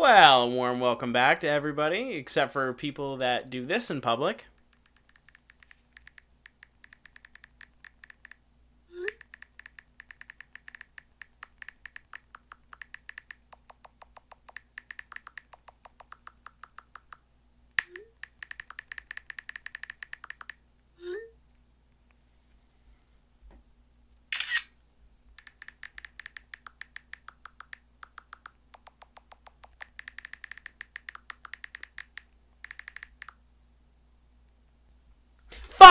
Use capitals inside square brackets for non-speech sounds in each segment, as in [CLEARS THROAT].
Well, warm welcome back to everybody, except for people that do this in public.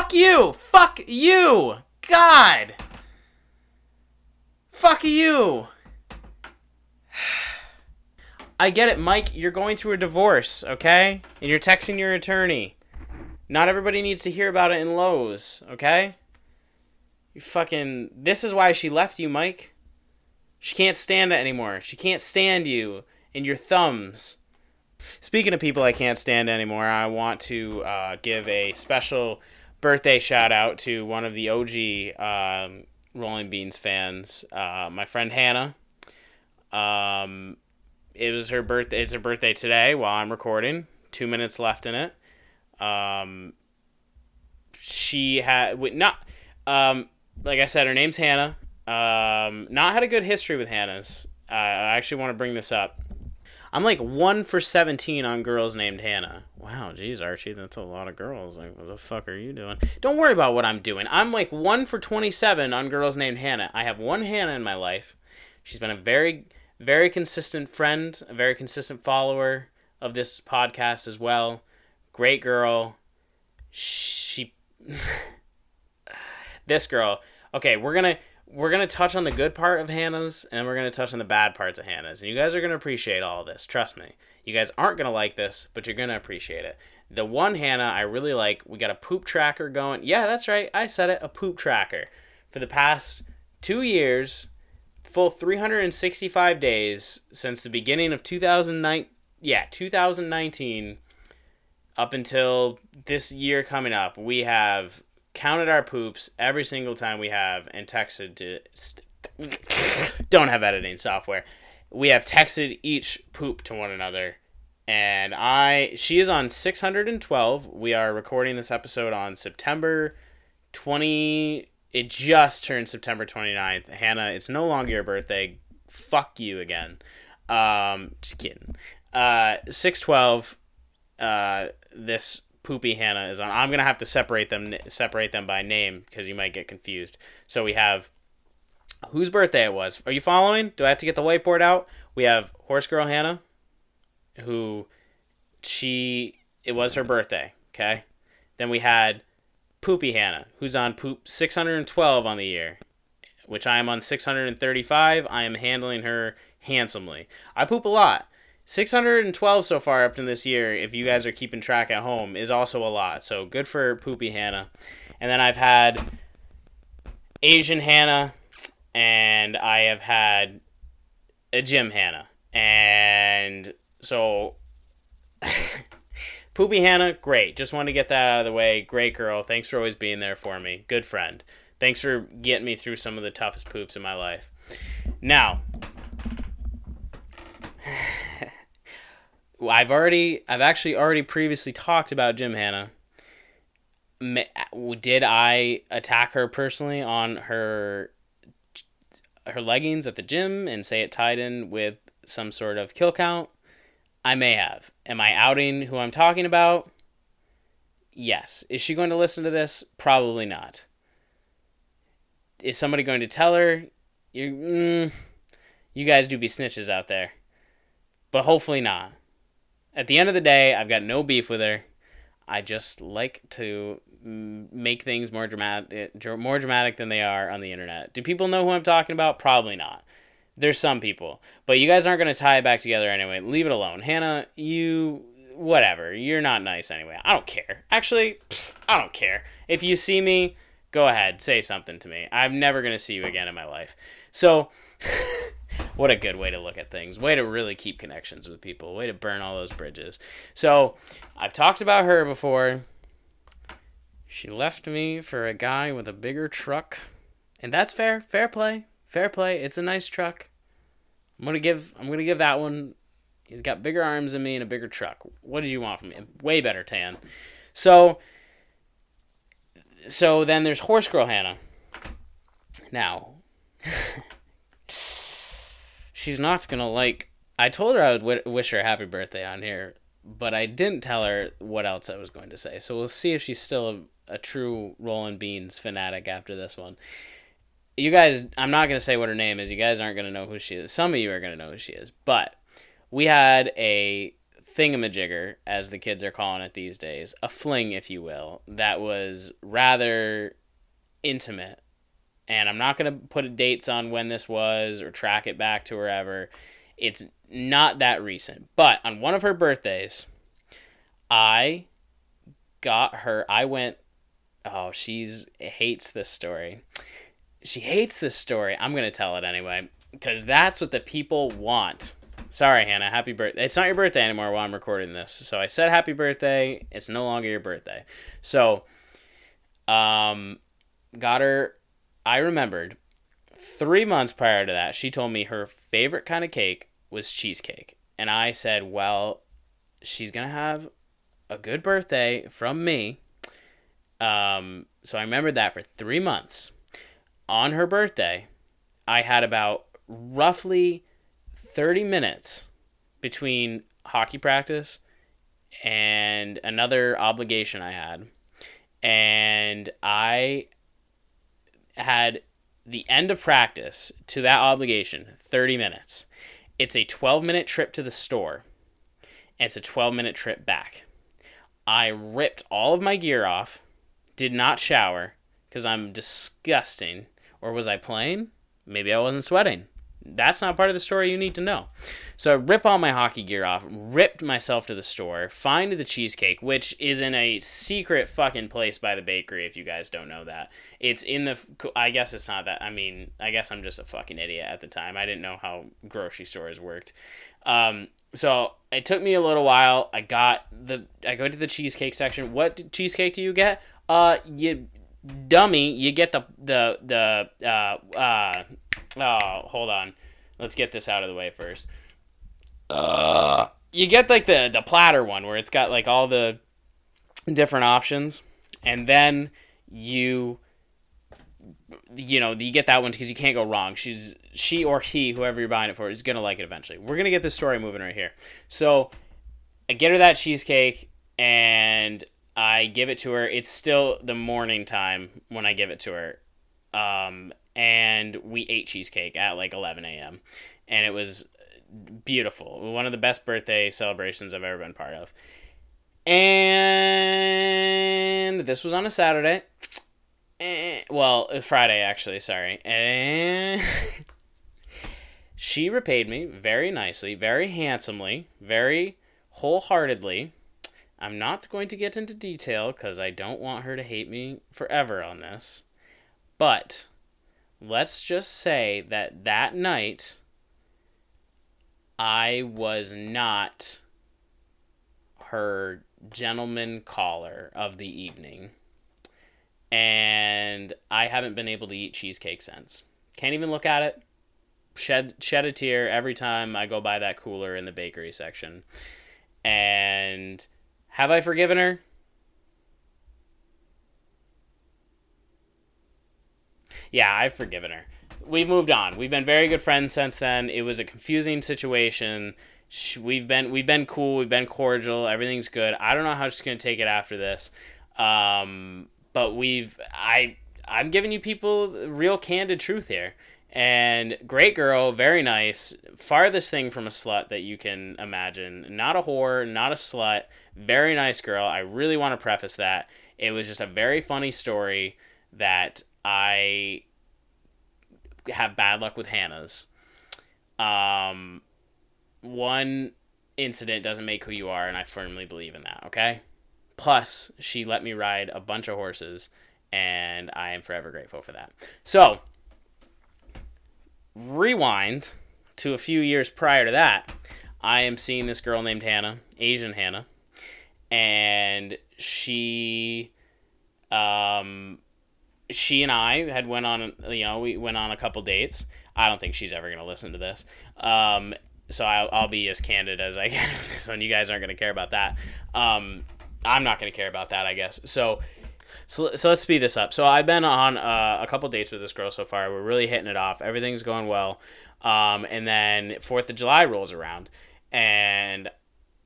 Fuck you! Fuck you! God! Fuck you! [SIGHS] I get it, Mike. You're going through a divorce, okay? And you're texting your attorney. Not everybody needs to hear about it in Lowe's, okay? You fucking. This is why she left you, Mike. She can't stand it anymore. She can't stand you and your thumbs. Speaking of people I can't stand anymore, I want to uh, give a special birthday shout out to one of the OG um, Rolling Beans fans, uh, my friend Hannah. Um, it was her birthday. It's her birthday today while I'm recording. Two minutes left in it. Um, she had not. Um, like I said, her name's Hannah. Um, not had a good history with Hannah's. Uh, I actually want to bring this up. I'm like one for 17 on girls named Hannah. Wow, geez, Archie, that's a lot of girls. Like, what the fuck are you doing? Don't worry about what I'm doing. I'm like one for 27 on girls named Hannah. I have one Hannah in my life. She's been a very, very consistent friend, a very consistent follower of this podcast as well. Great girl. She. [LAUGHS] this girl. Okay, we're gonna we're gonna touch on the good part of Hannah's and we're gonna touch on the bad parts of Hannah's. And you guys are gonna appreciate all this. Trust me. You guys aren't gonna like this, but you're gonna appreciate it. The one Hannah I really like, we got a poop tracker going. Yeah, that's right. I said it, a poop tracker. For the past two years, full 365 days since the beginning of 2009. Yeah, 2019 up until this year coming up, we have counted our poops every single time we have and texted to st- don't have editing software. We have texted each poop to one another and i she is on 612 we are recording this episode on september 20 it just turned september 29th hannah it's no longer your birthday. Fuck you again. Um just kidding. Uh 612 uh this Poopy Hannah is on. I'm gonna have to separate them separate them by name because you might get confused. So we have whose birthday it was. Are you following? Do I have to get the whiteboard out? We have Horse Girl Hannah, who she it was her birthday. Okay. Then we had Poopy Hannah, who's on poop 612 on the year, which I am on 635. I am handling her handsomely. I poop a lot. 612 so far up to this year, if you guys are keeping track at home, is also a lot. So good for Poopy Hannah. And then I've had Asian Hannah, and I have had a Gym Hannah. And so [LAUGHS] Poopy Hannah, great. Just wanted to get that out of the way. Great girl. Thanks for always being there for me. Good friend. Thanks for getting me through some of the toughest poops in my life. Now, I've already, I've actually already previously talked about Gym Hannah. Did I attack her personally on her her leggings at the gym and say it tied in with some sort of kill count? I may have. Am I outing who I'm talking about? Yes. Is she going to listen to this? Probably not. Is somebody going to tell her? You, mm, you guys do be snitches out there. But hopefully not at the end of the day, I've got no beef with her. I just like to make things more dramatic, more dramatic than they are on the internet. Do people know who I'm talking about? Probably not. There's some people, but you guys aren't going to tie it back together anyway. Leave it alone, Hannah. You whatever. You're not nice anyway. I don't care. Actually, I don't care. If you see me, go ahead, say something to me. I'm never going to see you again in my life. So. [LAUGHS] what a good way to look at things. Way to really keep connections with people. Way to burn all those bridges. So, I've talked about her before. She left me for a guy with a bigger truck. And that's fair. Fair play. Fair play. It's a nice truck. I'm to give I'm to give that one He's got bigger arms than me and a bigger truck. What did you want from me? Way better tan. So, so then there's Horse Girl Hannah. Now, [LAUGHS] she's not gonna like. I told her I would w- wish her a happy birthday on here, but I didn't tell her what else I was going to say. So we'll see if she's still a, a true Rolling Beans fanatic after this one. You guys, I'm not gonna say what her name is. You guys aren't gonna know who she is. Some of you are gonna know who she is, but we had a thingamajigger, as the kids are calling it these days, a fling, if you will, that was rather intimate. And I'm not going to put dates on when this was or track it back to wherever. It's not that recent. But on one of her birthdays, I got her, I went, oh, she's hates this story. She hates this story. I'm going to tell it anyway because that's what the people want. Sorry, Hannah. Happy birthday. It's not your birthday anymore while I'm recording this. So I said happy birthday. It's no longer your birthday. So, um, got her. I remembered three months prior to that, she told me her favorite kind of cake was cheesecake. And I said, well, she's going to have a good birthday from me. Um, so I remembered that for three months. On her birthday, I had about roughly 30 minutes between hockey practice and another obligation I had. And I had the end of practice to that obligation 30 minutes. It's a 12 minute trip to the store, and it's a 12 minute trip back. I ripped all of my gear off, did not shower because I'm disgusting. Or was I playing? Maybe I wasn't sweating that's not part of the story you need to know. So I rip all my hockey gear off, ripped myself to the store, find the cheesecake, which is in a secret fucking place by the bakery. If you guys don't know that, it's in the. I guess it's not that. I mean, I guess I'm just a fucking idiot at the time. I didn't know how grocery stores worked. Um, so it took me a little while. I got the. I go to the cheesecake section. What cheesecake do you get? Uh, you dummy, you get the the the uh uh oh hold on, let's get this out of the way first. Uh, you get like the the platter one where it's got like all the different options, and then you you know you get that one because you can't go wrong. She's she or he, whoever you're buying it for, is gonna like it eventually. We're gonna get this story moving right here. So I get her that cheesecake, and I give it to her. It's still the morning time when I give it to her. Um, and we ate cheesecake at like 11 a.m. And it was beautiful. One of the best birthday celebrations I've ever been part of. And this was on a Saturday. And, well, uh, Friday, actually, sorry. Eh, and [LAUGHS] she repaid me very nicely, very handsomely, very wholeheartedly I'm not going to get into detail because I don't want her to hate me forever on this. But let's just say that that night I was not her gentleman caller of the evening. And I haven't been able to eat cheesecake since. Can't even look at it. Shed shed a tear every time I go by that cooler in the bakery section. And have I forgiven her? Yeah, I've forgiven her. We've moved on. We've been very good friends since then. It was a confusing situation. We've been we've been cool. We've been cordial. Everything's good. I don't know how she's gonna take it after this, um, but we've I I'm giving you people real candid truth here. And great girl, very nice, farthest thing from a slut that you can imagine. Not a whore, not a slut, very nice girl. I really want to preface that. It was just a very funny story that I have bad luck with Hannah's. Um, one incident doesn't make who you are, and I firmly believe in that, okay? Plus, she let me ride a bunch of horses, and I am forever grateful for that. So, rewind to a few years prior to that. I am seeing this girl named Hannah, Asian Hannah and she um she and I had went on you know we went on a couple dates. I don't think she's ever gonna listen to this. Um, so I'll, I'll be as candid as I [LAUGHS] can one. You guys aren't going to care about that. Um, I'm not going to care about that, I guess. So, so, so let's speed this up. So I've been on uh, a couple dates with this girl so far. We're really hitting it off. Everything's going well. Um, and then Fourth of July rolls around, and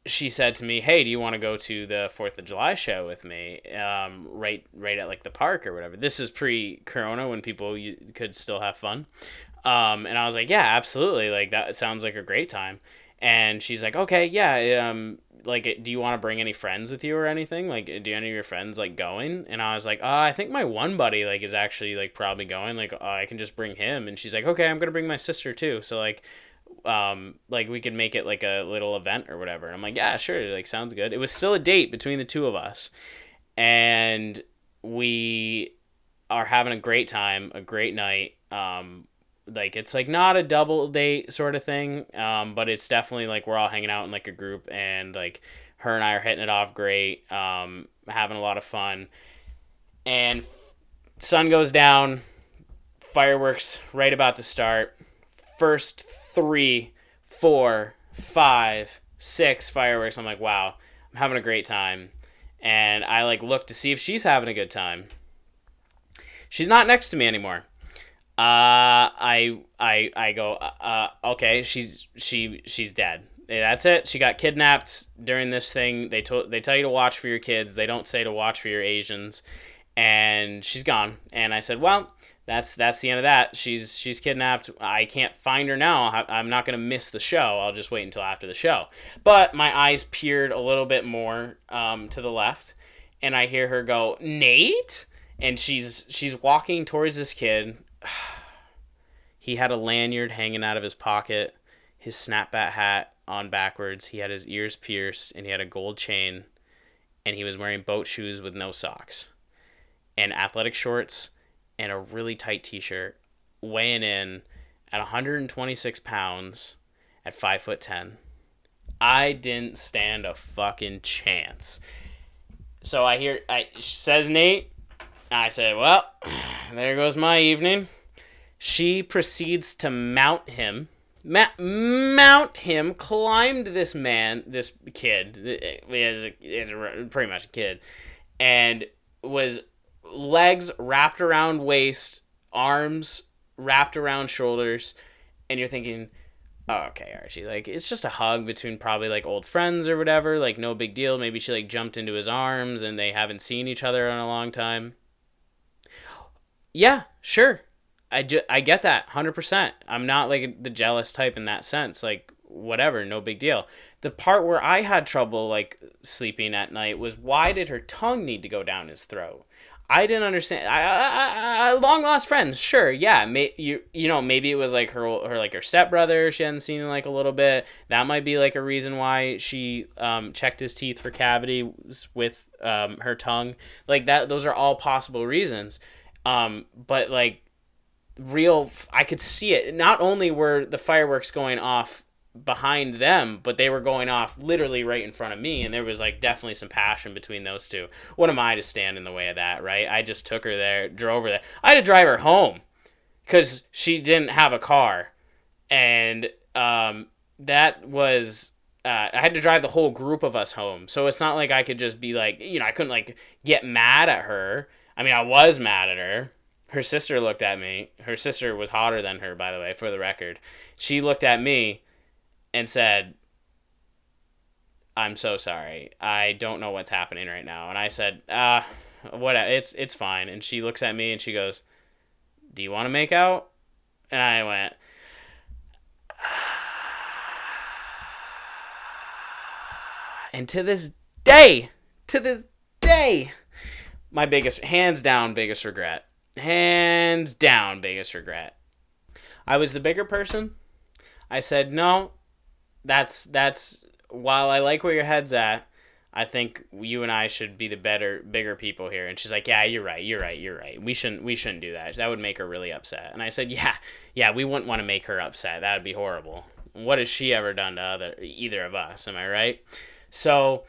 she said to me, "Hey, do you want to go to the Fourth of July show with me? Um, right, right at like the park or whatever." This is pre-Corona when people you, could still have fun. Um, and I was like, "Yeah, absolutely. Like that sounds like a great time." And she's like, "Okay, yeah. Um, like, do you want to bring any friends with you or anything? Like, do any of your friends like going?" And I was like, uh, "I think my one buddy like is actually like probably going. Like, I can just bring him." And she's like, "Okay, I'm gonna bring my sister too." So like um like we could make it like a little event or whatever. And i'm like yeah sure like sounds good. It was still a date between the two of us. And we are having a great time a great night. Um like it's like not a double date sort of thing um but it's definitely like we're all hanging out in like a group and like her and i are hitting it off great um having a lot of fun. And sun goes down fireworks right about to start first three, four, five, six fireworks. I'm like, wow, I'm having a great time. And I like look to see if she's having a good time. She's not next to me anymore. Uh, I I I go. Uh, okay, she's she she's dead. That's it. She got kidnapped during this thing. They told they tell you to watch for your kids. They don't say to watch for your Asians. And she's gone. And I said, well, that's that's the end of that. She's she's kidnapped. I can't find her now. I'm not gonna miss the show. I'll just wait until after the show. But my eyes peered a little bit more um, to the left, and I hear her go, "Nate," and she's she's walking towards this kid. [SIGHS] he had a lanyard hanging out of his pocket, his snapback hat on backwards. He had his ears pierced, and he had a gold chain, and he was wearing boat shoes with no socks, and athletic shorts and a really tight t-shirt, weighing in at 126 pounds at five foot ten. I didn't stand a fucking chance. So I hear, I says Nate. I said, well, [CLEARS THROAT] there goes my evening. She proceeds to mount him, ma- mount him, climbed this man, this kid, is pretty much a kid, and was legs wrapped around waist, arms wrapped around shoulders, and you're thinking, oh, okay, Archie, like it's just a hug between probably like old friends or whatever, like no big deal. Maybe she like jumped into his arms and they haven't seen each other in a long time. Yeah, sure. I, ju- I get that 100%. I'm not like the jealous type in that sense. Like, whatever, no big deal. The part where I had trouble like sleeping at night was why did her tongue need to go down his throat? I didn't understand. I, I, I, long lost friends, sure, yeah. May, you you know maybe it was like her her like her stepbrother she hadn't seen in like a little bit. That might be like a reason why she um, checked his teeth for cavities with um, her tongue. Like that, those are all possible reasons. Um, but like real, I could see it. Not only were the fireworks going off behind them, but they were going off literally right in front of me, and there was like definitely some passion between those two. What am I to stand in the way of that, right? I just took her there, drove her there. I had to drive her home because she didn't have a car, and um, that was. Uh, I had to drive the whole group of us home, so it's not like I could just be like, you know, I couldn't like get mad at her. I mean, I was mad at her. Her sister looked at me. Her sister was hotter than her, by the way, for the record. She looked at me and said, I'm so sorry. I don't know what's happening right now. And I said, ah, uh, it's it's fine. And she looks at me and she goes, Do you want to make out? And I went, and to this day, to this day, my biggest, hands down, biggest regret. Hands down, biggest regret. I was the bigger person. I said, no, that's that's while I like where your head's at, I think you and I should be the better, bigger people here. And she's like, yeah, you're right, you're right, you're right. We shouldn't, we shouldn't do that. That would make her really upset. And I said, yeah, yeah, we wouldn't want to make her upset. That would be horrible. What has she ever done to other either of us? Am I right? So,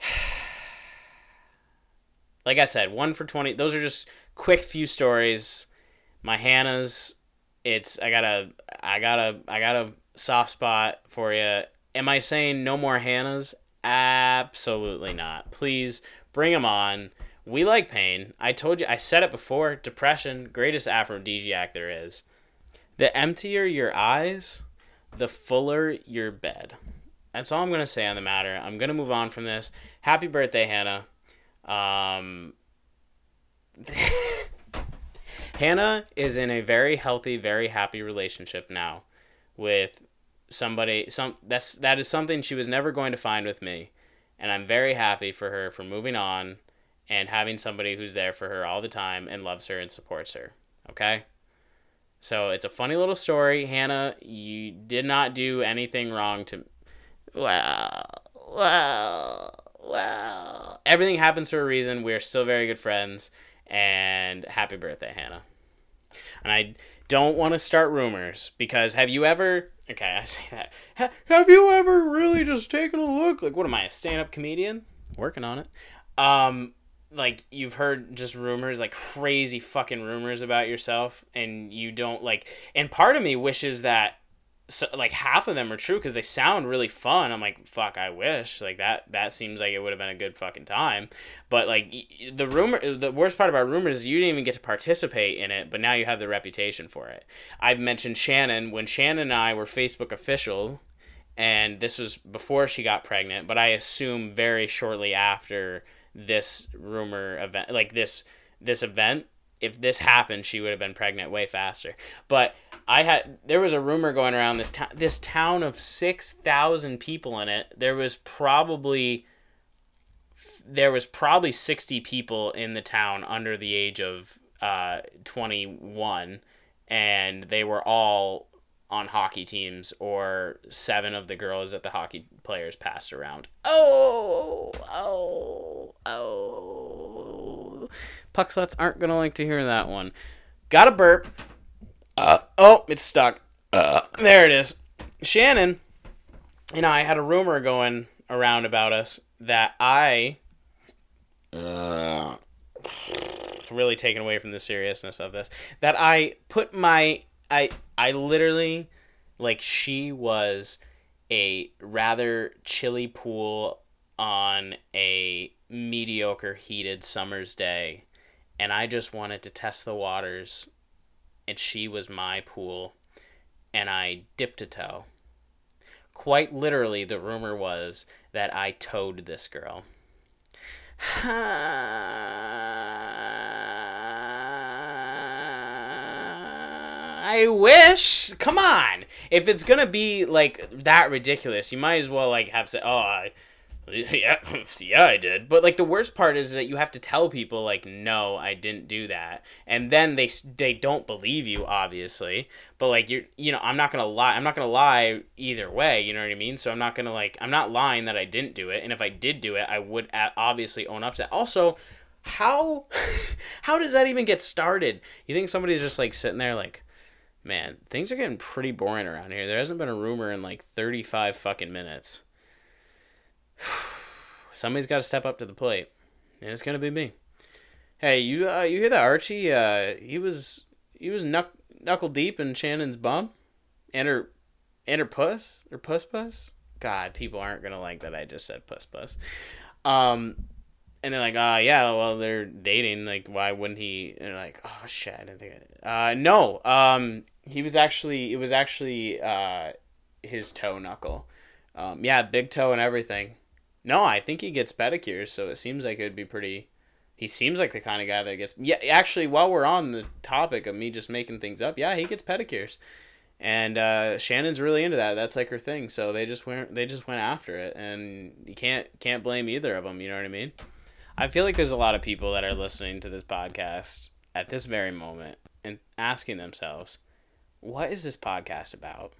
[SIGHS] like I said, one for twenty. Those are just quick few stories. My Hannah's. It's I gotta, I gotta, I gotta soft spot for you. Am I saying no more Hannahs? Absolutely not. Please bring them on. We like pain. I told you, I said it before. Depression, greatest aphrodisiac there is. The emptier your eyes, the fuller your bed. That's all I'm gonna say on the matter. I'm gonna move on from this. Happy birthday, Hannah. Um, [LAUGHS] Hannah is in a very healthy, very happy relationship now with somebody some that's that is something she was never going to find with me. And I'm very happy for her for moving on and having somebody who's there for her all the time and loves her and supports her. Okay? So it's a funny little story. Hannah, you did not do anything wrong to well, well, well. Everything happens for a reason. We're still very good friends and happy birthday, Hannah. And I don't want to start rumors because have you ever okay i say that. Have you ever really just taken a look? Like what am i a stand-up comedian? Working on it. Um like you've heard just rumors like crazy fucking rumors about yourself and you don't like and part of me wishes that so, like half of them are true because they sound really fun. I'm like, fuck, I wish like that. That seems like it would have been a good fucking time. But like the rumor, the worst part about rumors is you didn't even get to participate in it, but now you have the reputation for it. I've mentioned Shannon when Shannon and I were Facebook official, and this was before she got pregnant, but I assume very shortly after this rumor event, like this this event if this happened, she would have been pregnant way faster. But I had there was a rumor going around this town this town of 6,000 people in it. There was probably there was probably 60 people in the town under the age of uh, 21 and they were all on hockey teams or seven of the girls that the hockey players passed around. Oh, oh, oh. Puck sluts aren't going to like to hear that one. Got a burp. Uh, oh, it's stuck. Uh, there it is. Shannon and I had a rumor going around about us that I. Uh, really taken away from the seriousness of this. That I put my. I, I literally. Like, she was a rather chilly pool on a mediocre heated summer's day and I just wanted to test the waters, and she was my pool, and I dipped a toe. Quite literally, the rumor was that I toed this girl. [SIGHS] I wish. Come on. If it's gonna be like that ridiculous, you might as well like have said, "Oh, yeah [LAUGHS] yeah i did. But like the worst part is that you have to tell people like no i didn't do that. And then they they don't believe you obviously. But like you're you know i'm not gonna lie i'm not gonna lie either way you know what i mean? So i'm not gonna like i'm not lying that i didn't do it. And if i did do it i would obviously own up to that. Also how [LAUGHS] how does that even get started? You think somebody's just like sitting there like man things are getting pretty boring around here. There hasn't been a rumor in like 35 fucking minutes [SIGHS] somebody's got to step up to the plate, and it's gonna be me. Hey, you uh, you hear that Archie? Uh, he was he was knuck, knuckle deep in Shannon's bum, and her and her puss or puss puss. God, people aren't gonna like that. I just said puss puss. Um, and they're like, uh, yeah, well, they're dating. Like, why wouldn't he? And they're like, oh shit, I didn't think. I uh, no. Um, he was actually it was actually uh his toe knuckle. Um, yeah, big toe and everything. No, I think he gets pedicures, so it seems like it would be pretty. He seems like the kind of guy that gets. Yeah, actually, while we're on the topic of me just making things up, yeah, he gets pedicures, and uh, Shannon's really into that. That's like her thing. So they just went. They just went after it, and you can't can't blame either of them. You know what I mean? I feel like there's a lot of people that are listening to this podcast at this very moment and asking themselves, "What is this podcast about?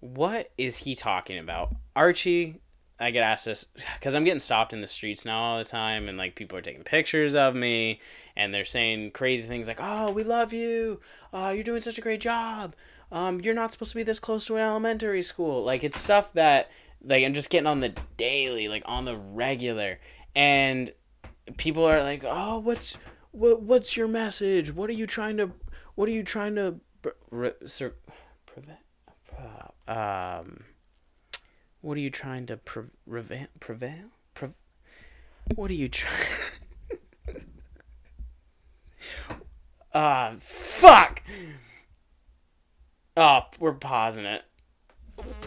What is he talking about?" Archie I get asked this because I'm getting stopped in the streets now all the time, and like people are taking pictures of me, and they're saying crazy things like, "Oh, we love you. Oh, you're doing such a great job. Um, you're not supposed to be this close to an elementary school." Like it's stuff that like I'm just getting on the daily, like on the regular, and people are like, "Oh, what's what? What's your message? What are you trying to? What are you trying to?" Pre- pre- prevent? Uh, um, what are you trying to pre- reva- prevail? Pre- what are you trying? [LAUGHS] Ah, uh, fuck. Oh, we're pausing it.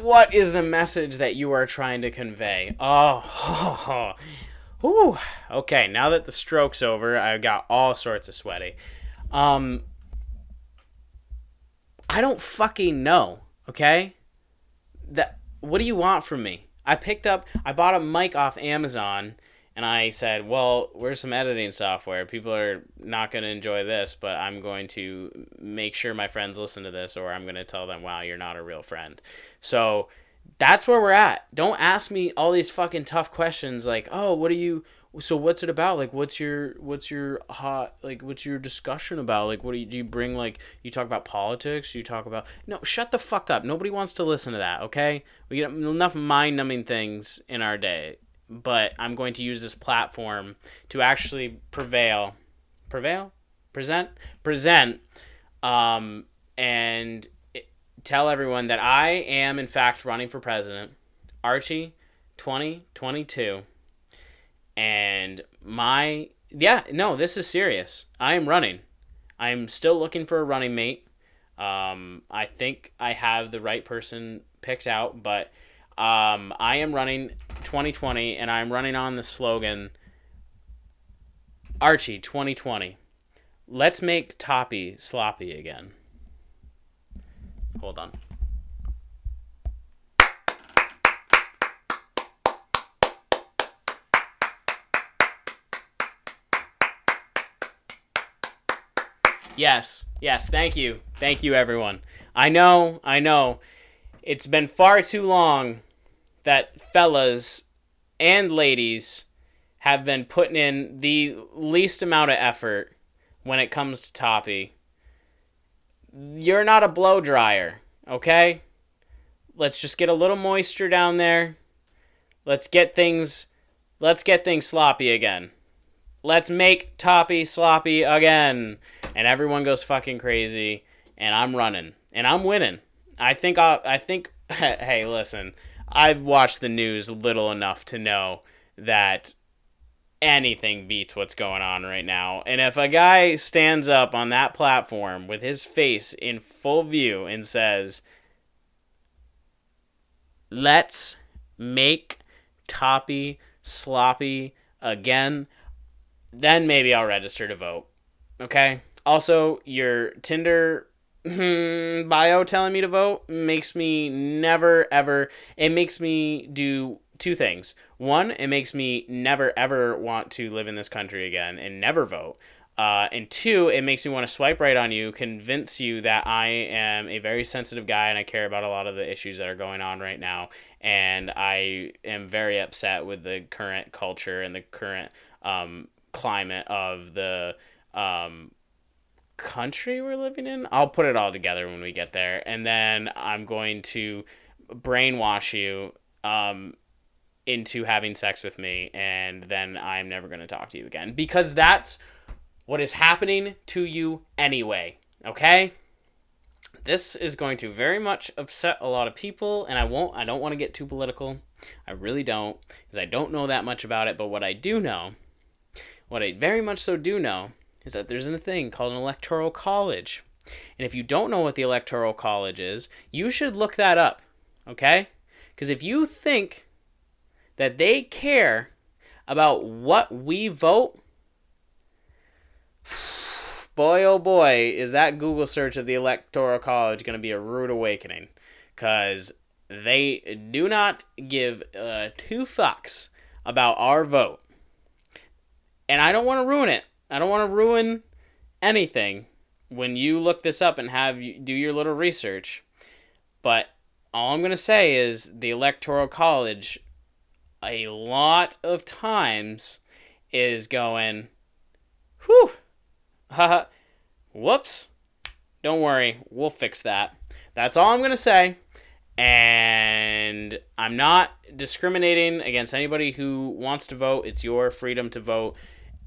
What is the message that you are trying to convey? Oh, oh, oh. Ooh. okay. Now that the stroke's over, I've got all sorts of sweaty. Um, I don't fucking know. Okay, that. What do you want from me? I picked up. I bought a mic off Amazon and I said, "Well, where's some editing software? People are not going to enjoy this, but I'm going to make sure my friends listen to this, or I'm going to tell them, wow, you're not a real friend." So that's where we're at. Don't ask me all these fucking tough questions like, "Oh, what are you? So what's it about? Like, what's your what's your hot like what's your discussion about? Like, what do you do? You bring like you talk about politics? You talk about no, shut the fuck up. Nobody wants to listen to that. Okay, we get enough mind numbing things in our day." but I'm going to use this platform to actually prevail, prevail, present, present, um, and tell everyone that I am in fact running for president, Archie, twenty twenty two, and my yeah no this is serious. I am running. I'm still looking for a running mate. Um, I think I have the right person picked out, but um, I am running 2020, and I'm running on the slogan Archie 2020. Let's make Toppy sloppy again. Hold on. Yes, yes, thank you. Thank you, everyone. I know, I know. It's been far too long that fellas and ladies have been putting in the least amount of effort when it comes to Toppy. You're not a blow dryer, okay? Let's just get a little moisture down there. Let's get things let's get things sloppy again. Let's make Toppy sloppy again. And everyone goes fucking crazy and I'm running and I'm winning. I think I I think [LAUGHS] hey, listen. I've watched the news little enough to know that anything beats what's going on right now. And if a guy stands up on that platform with his face in full view and says, let's make Toppy sloppy again, then maybe I'll register to vote. Okay? Also, your Tinder hmm, bio telling me to vote makes me never ever it makes me do two things one it makes me never ever want to live in this country again and never vote uh, and two it makes me want to swipe right on you convince you that i am a very sensitive guy and i care about a lot of the issues that are going on right now and i am very upset with the current culture and the current um, climate of the um, country we're living in. I'll put it all together when we get there, and then I'm going to brainwash you um, into having sex with me, and then I'm never going to talk to you again because that's what is happening to you anyway. Okay. This is going to very much upset a lot of people, and I won't. I don't want to get too political. I really don't, because I don't know that much about it. But what I do know, what I very much so do know, is that there's a thing called an electoral college. And if you don't know what the electoral college is, you should look that up, okay? Because if you think that they care about what we vote, [SIGHS] boy oh boy, is that Google search of the electoral college going to be a rude awakening. Because they do not give uh, two fucks about our vote. And I don't want to ruin it. I don't want to ruin anything when you look this up and have you do your little research. But all I'm going to say is the Electoral College a lot of times is going, whew, haha, whoops. Don't worry, we'll fix that. That's all I'm going to say. And I'm not discriminating against anybody who wants to vote. It's your freedom to vote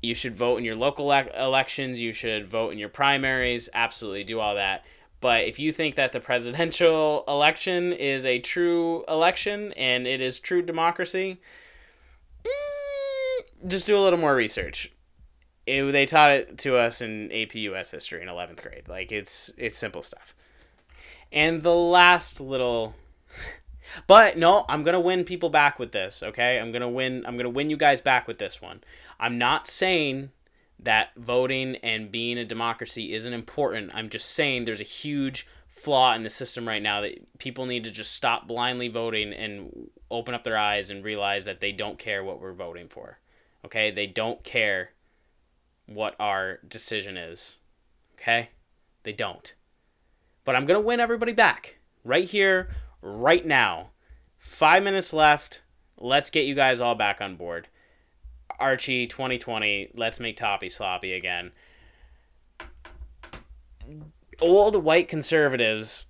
you should vote in your local elections. You should vote in your primaries. Absolutely do all that. But if you think that the presidential [LAUGHS] election is a true election and it is true democracy, mm, just do a little more research. It, they taught it to us in AP US history in 11th grade. Like it's it's simple stuff. And the last little [LAUGHS] but no, I'm going to win people back with this, okay? I'm going to win I'm going to win you guys back with this one. I'm not saying that voting and being a democracy isn't important. I'm just saying there's a huge flaw in the system right now that people need to just stop blindly voting and open up their eyes and realize that they don't care what we're voting for. Okay? They don't care what our decision is. Okay? They don't. But I'm going to win everybody back right here, right now. Five minutes left. Let's get you guys all back on board. Archie 2020, let's make Toppy sloppy again. Old white conservatives.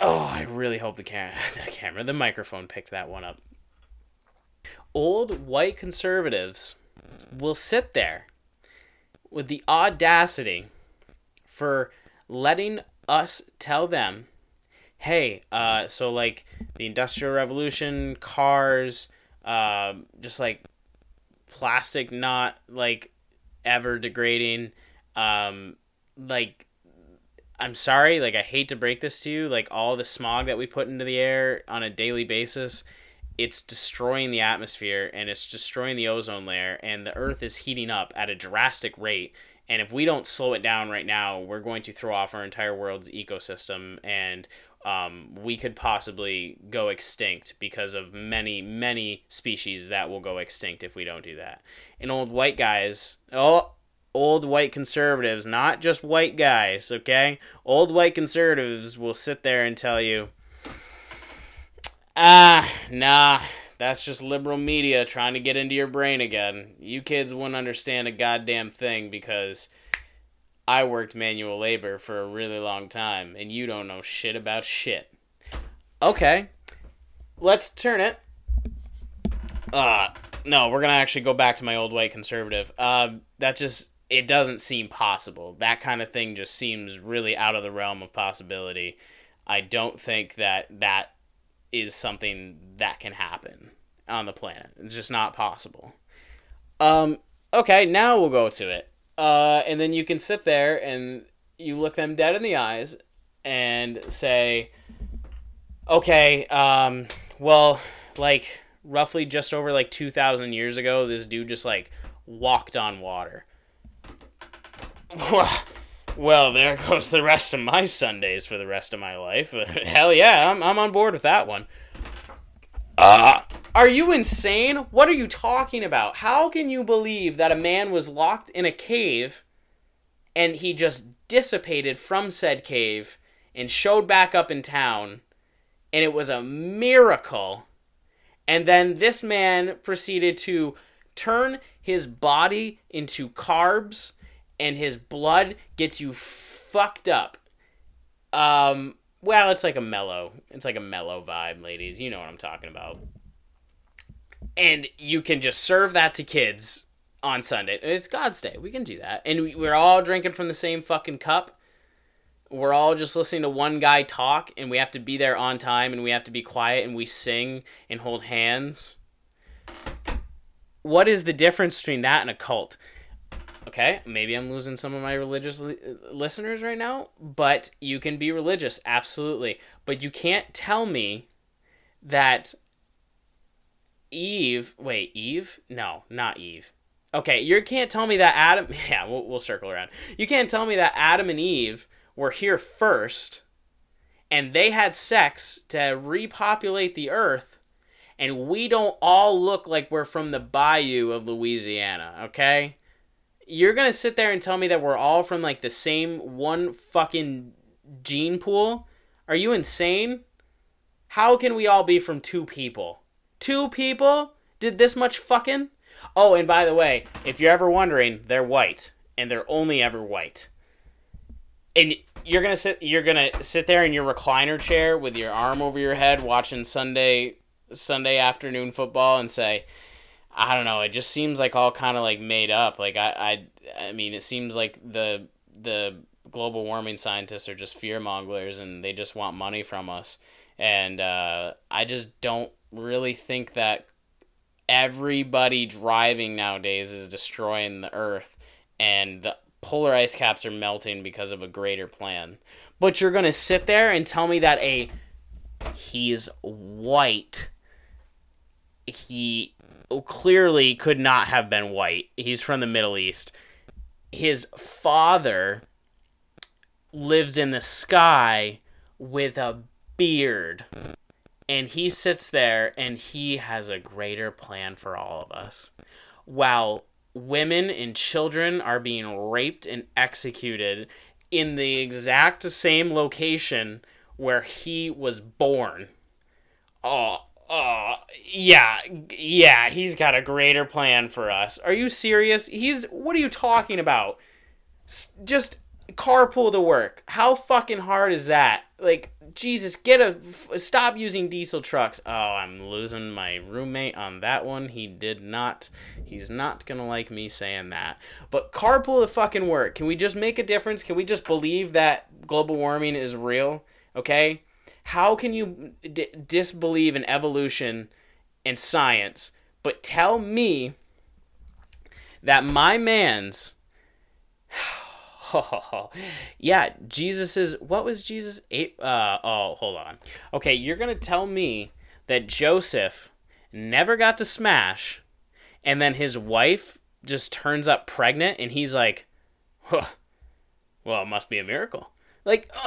Oh, I really hope the, cam- [LAUGHS] the camera, the microphone picked that one up. Old white conservatives will sit there with the audacity for letting us tell them, hey, uh, so like the Industrial Revolution, cars, uh, just like plastic not like ever degrading. Um like i'm sorry like i hate to break this to you like all the smog that we put into the air on a daily basis it's destroying the atmosphere and it's destroying the ozone layer and the earth is heating up at a drastic rate. And if we don't slow it down right now we're going to throw off our entire world's ecosystem and um, we could possibly go extinct because of many, many species that will go extinct if we don't do that. And old white guys, oh, old white conservatives, not just white guys, okay? Old white conservatives will sit there and tell you, ah, nah, that's just liberal media trying to get into your brain again. You kids wouldn't understand a goddamn thing because I worked manual labor for a really long time, and you don't know shit about shit. Okay, let's turn it. Uh, no, we're gonna actually go back to my old white conservative. Uh, that just it doesn't seem possible. That kind of thing just seems really out of the realm of possibility. I don't think that that is something that can happen on the planet. It's just not possible. Um, okay, now we'll go to it. Uh, and then you can sit there and you look them dead in the eyes and say, okay, um, well, like roughly just over like 2,000 years ago, this dude just like walked on water. Well, there goes the rest of my Sundays for the rest of my life. [LAUGHS] Hell yeah, I'm, I'm on board with that one. Uh, are you insane? What are you talking about? How can you believe that a man was locked in a cave and he just dissipated from said cave and showed back up in town and it was a miracle? And then this man proceeded to turn his body into carbs and his blood gets you fucked up. Um, well, it's like a mellow, it's like a mellow vibe, ladies. You know what I'm talking about and you can just serve that to kids on Sunday. It's God's Day. We can do that. And we're all drinking from the same fucking cup. We're all just listening to one guy talk, and we have to be there on time, and we have to be quiet, and we sing and hold hands. What is the difference between that and a cult? Okay, maybe I'm losing some of my religious li- listeners right now, but you can be religious, absolutely. But you can't tell me that Eve. Wait, Eve? No, not Eve. Okay, you can't tell me that Adam. [LAUGHS] Yeah, we'll, we'll circle around. You can't tell me that Adam and Eve were here first and they had sex to repopulate the earth and we don't all look like we're from the bayou of Louisiana, okay? You're going to sit there and tell me that we're all from like the same one fucking gene pool? Are you insane? How can we all be from two people? Two people did this much fucking? Oh, and by the way, if you're ever wondering, they're white, and they're only ever white. And you're gonna sit, you're gonna sit there in your recliner chair with your arm over your head, watching Sunday Sunday afternoon football, and say, I don't know, it just seems like all kind of like made up. Like I, I, I mean, it seems like the the global warming scientists are just fear mongers and they just want money from us. And uh, I just don't really think that everybody driving nowadays is destroying the earth and the polar ice caps are melting because of a greater plan. But you're going to sit there and tell me that a he's white he clearly could not have been white. He's from the Middle East. His father lives in the sky with a beard. And he sits there and he has a greater plan for all of us. While women and children are being raped and executed in the exact same location where he was born. Oh, oh, yeah, yeah, he's got a greater plan for us. Are you serious? He's, what are you talking about? Just carpool to work. How fucking hard is that? Like, Jesus, get a, f- stop using diesel trucks. Oh, I'm losing my roommate on that one. He did not, he's not gonna like me saying that. But carpool to fucking work. Can we just make a difference? Can we just believe that global warming is real? Okay? How can you d- disbelieve in evolution and science, but tell me that my man's [SIGHS] [LAUGHS] yeah, Jesus is what was Jesus eight uh oh, hold on. Okay, you're to tell me that Joseph never got to smash and then his wife just turns up pregnant and he's like, huh, well, it must be a miracle. Like, [LAUGHS]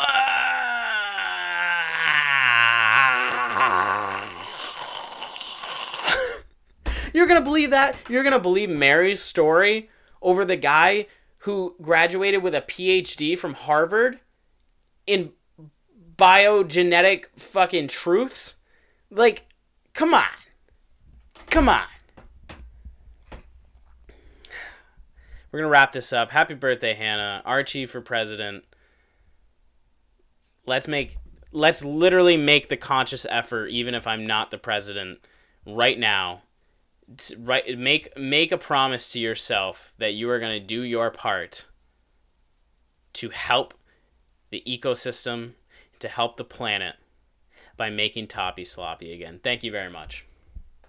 You're going to believe that? You're to believe Mary's story over the guy who graduated with a PhD from Harvard in biogenetic fucking truths? Like, come on. Come on. We're going to wrap this up. Happy birthday, Hannah. Archie for president. Let's make let's literally make the conscious effort even if I'm not the president right now right make make a promise to yourself that you are going to do your part to help the ecosystem to help the planet by making toppy sloppy again. Thank you very much